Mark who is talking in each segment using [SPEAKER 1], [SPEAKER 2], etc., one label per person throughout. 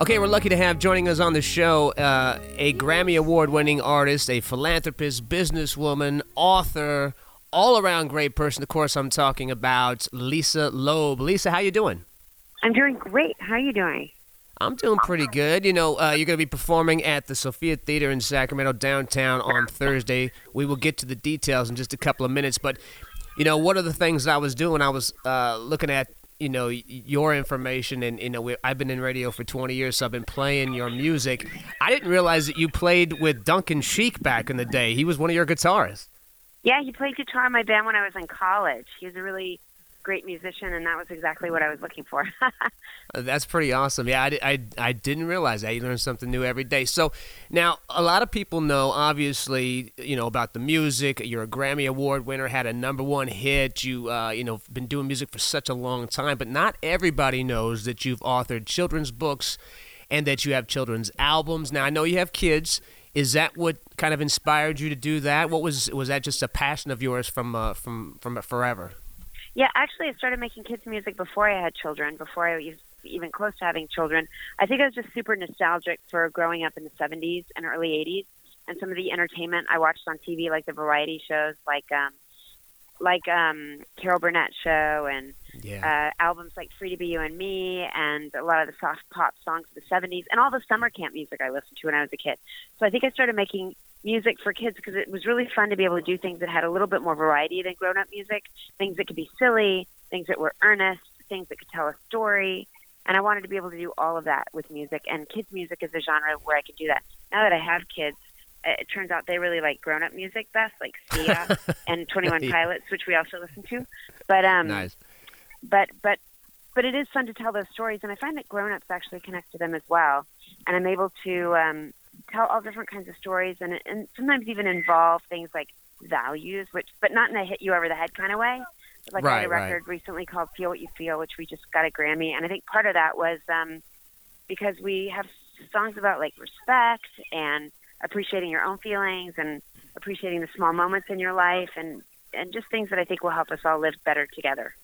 [SPEAKER 1] Okay, we're lucky to have joining us on the show uh, a Grammy Award winning artist, a philanthropist, businesswoman, author, all around great person. Of course, I'm talking about Lisa Loeb. Lisa, how you doing?
[SPEAKER 2] I'm doing great. How are you doing?
[SPEAKER 1] I'm doing pretty good. You know, uh, you're going to be performing at the Sofia Theater in Sacramento downtown on Thursday. We will get to the details in just a couple of minutes. But, you know, one of the things I was doing, I was uh, looking at, you know, your information. And, you know, I've been in radio for 20 years, so I've been playing your music. I didn't realize that you played with Duncan Sheik back in the day. He was one of your guitarists.
[SPEAKER 2] Yeah, he played guitar in my band when I was in college. He was a really great musician, and that was exactly what I was looking for.
[SPEAKER 1] Uh, that's pretty awesome. Yeah, I, I, I didn't realize that. You learn something new every day. So now, a lot of people know, obviously, you know, about the music. You're a Grammy Award winner, had a number one hit. You, uh, you know, been doing music for such a long time, but not everybody knows that you've authored children's books and that you have children's albums. Now, I know you have kids. Is that what kind of inspired you to do that? What was was that just a passion of yours from uh, from from forever?
[SPEAKER 2] Yeah, actually, I started making kids music before I had children, before I was even close to having children. I think I was just super nostalgic for growing up in the 70s and early 80s and some of the entertainment I watched on TV, like the variety shows, like um, like um, Carol Burnett show and
[SPEAKER 1] yeah.
[SPEAKER 2] uh, albums like Free to Be You and Me and a lot of the soft pop songs of the 70s and all the summer camp music I listened to when I was a kid. So I think I started making music for kids because it was really fun to be able to do things that had a little bit more variety than grown up music, things that could be silly, things that were earnest, things that could tell a story. And I wanted to be able to do all of that with music. And kids' music is a genre where I can do that. Now that I have kids, it turns out they really like grown up music best, like Sia and Twenty One Pilots, which we also listen to. But um,
[SPEAKER 1] nice.
[SPEAKER 2] But but but it is fun to tell those stories, and I find that grown ups actually connect to them as well. And I'm able to um, tell all different kinds of stories, and and sometimes even involve things like values, which but not in a hit you over the head kind of way. Like
[SPEAKER 1] right,
[SPEAKER 2] I had a record
[SPEAKER 1] right.
[SPEAKER 2] recently called "Feel What You Feel," which we just got a Grammy, and I think part of that was um, because we have songs about like respect and appreciating your own feelings and appreciating the small moments in your life and and just things that I think will help us all live better together.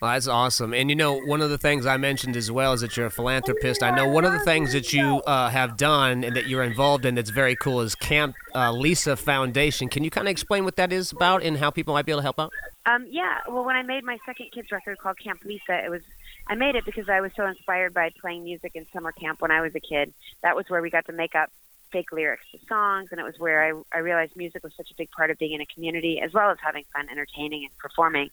[SPEAKER 1] Well, that's awesome. And you know, one of the things I mentioned as well is that you're a philanthropist. I know one of the things that you uh, have done and that you're involved in that's very cool is Camp uh, Lisa Foundation. Can you kind of explain what that is about and how people might be able to help out?
[SPEAKER 2] Um, yeah. Well, when I made my second kids record called Camp Lisa, it was I made it because I was so inspired by playing music in summer camp when I was a kid. That was where we got to make up fake lyrics to songs, and it was where I, I realized music was such a big part of being in a community, as well as having fun, entertaining, and performing.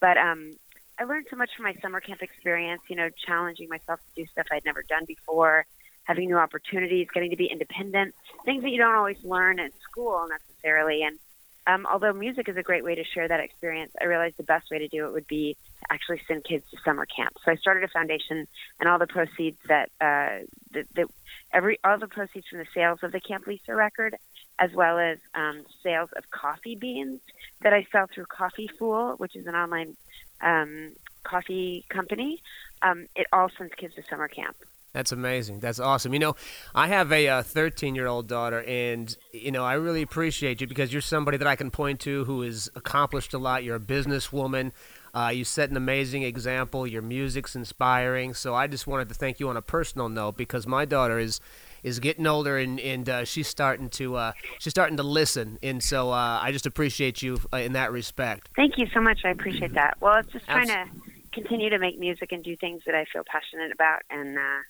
[SPEAKER 2] But um, I learned so much from my summer camp experience. You know, challenging myself to do stuff I'd never done before, having new opportunities, getting to be independent, things that you don't always learn at school necessarily. And um, although music is a great way to share that experience, I realized the best way to do it would be actually send kids to summer camp. So I started a foundation, and all the proceeds that uh, that, every all the proceeds from the sales of the Camp Lisa record, as well as um, sales of coffee beans that I sell through Coffee Fool, which is an online um, coffee company. Um, it all sends kids to summer camp.
[SPEAKER 1] That's amazing. That's awesome. You know, I have a 13 year old daughter, and, you know, I really appreciate you because you're somebody that I can point to who has accomplished a lot. You're a businesswoman. Uh, you set an amazing example. Your music's inspiring. So I just wanted to thank you on a personal note because my daughter is is getting older and and uh, she's starting to uh, she's starting to listen. And so uh, I just appreciate you uh, in that respect.
[SPEAKER 2] Thank you so much. I appreciate that. Well, it's just trying to continue to make music and do things that I feel passionate about and uh,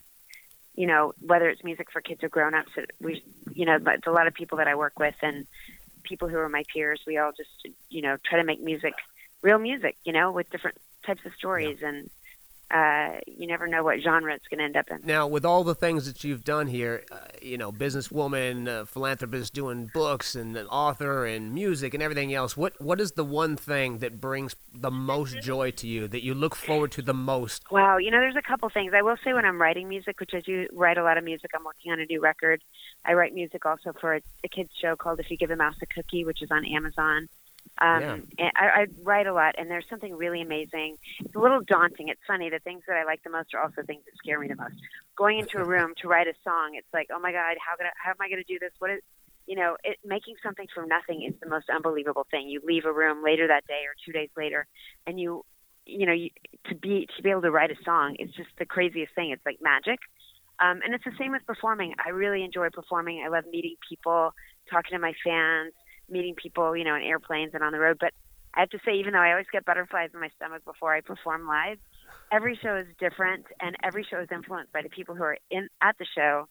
[SPEAKER 2] you know, whether it's music for kids or grown-ups, we, you know, it's a lot of people that I work with and people who are my peers. We all just, you know, try to make music, real music, you know, with different types of stories, yeah. and uh, you never know what genre it's going to end up in.
[SPEAKER 1] Now, with all the things that you've done here, uh, you know, businesswoman, uh, philanthropist, doing books and an author and music and everything else, what what is the one thing that brings the most joy to you that you look forward to the most?
[SPEAKER 2] Wow, you know, there's a couple things. I will say when I'm writing music, which I do write a lot of music. I'm working on a new record. I write music also for a, a kids show called If You Give a Mouse a Cookie, which is on Amazon. Um,
[SPEAKER 1] yeah.
[SPEAKER 2] and I, I write a lot, and there's something really amazing. It's a little daunting. It's funny. The things that I like the most are also things that scare me the most. Going into a room to write a song, it's like, oh my god, how gonna, how am I going to do this? What is, you know, it, making something from nothing is the most unbelievable thing. You leave a room later that day or two days later, and you, you know, you, to be to be able to write a song is just the craziest thing. It's like magic. Um, and it's the same with performing. I really enjoy performing. I love meeting people, talking to my fans, meeting people, you know, in airplanes and on the road. But I have to say, even though I always get butterflies in my stomach before I perform live, every show is different, and every show is influenced by the people who are in at the show.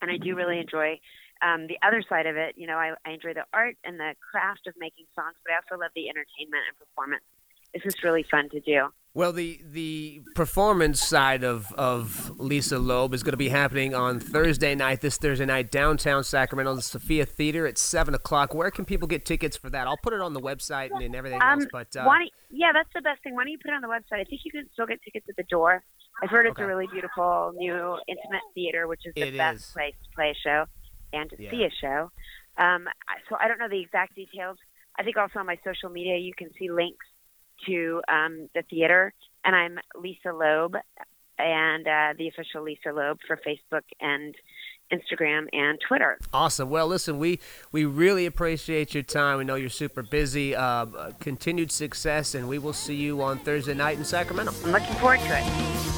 [SPEAKER 2] And I do really enjoy um, the other side of it. You know, I, I enjoy the art and the craft of making songs, but I also love the entertainment and performance. It's just really fun to do.
[SPEAKER 1] Well, the the performance side of, of Lisa Loeb is going to be happening on Thursday night, this Thursday night, downtown Sacramento, the Sofia Theater at seven o'clock. Where can people get tickets for that? I'll put it on the website and, and everything
[SPEAKER 2] Um,
[SPEAKER 1] else. But uh,
[SPEAKER 2] why don't, yeah, that's the best thing. Why don't you put it on the website? I think you can still get tickets at the door. I've heard it's
[SPEAKER 1] Okay.
[SPEAKER 2] a really beautiful new intimate theater, which is the
[SPEAKER 1] It
[SPEAKER 2] best
[SPEAKER 1] is.
[SPEAKER 2] place to play a show and to
[SPEAKER 1] Yeah.
[SPEAKER 2] see a show. Um, so I don't know the exact details. I think also on my social media you can see links to um, the theater, and I'm Lisa Loeb, and uh, the official Lisa Loeb for Facebook and Instagram and Twitter.
[SPEAKER 1] Awesome. Well, listen, we we really appreciate your time. We know you're super busy. Uh, continued success, and we will see you on Thursday night in Sacramento.
[SPEAKER 2] I'm looking forward to it.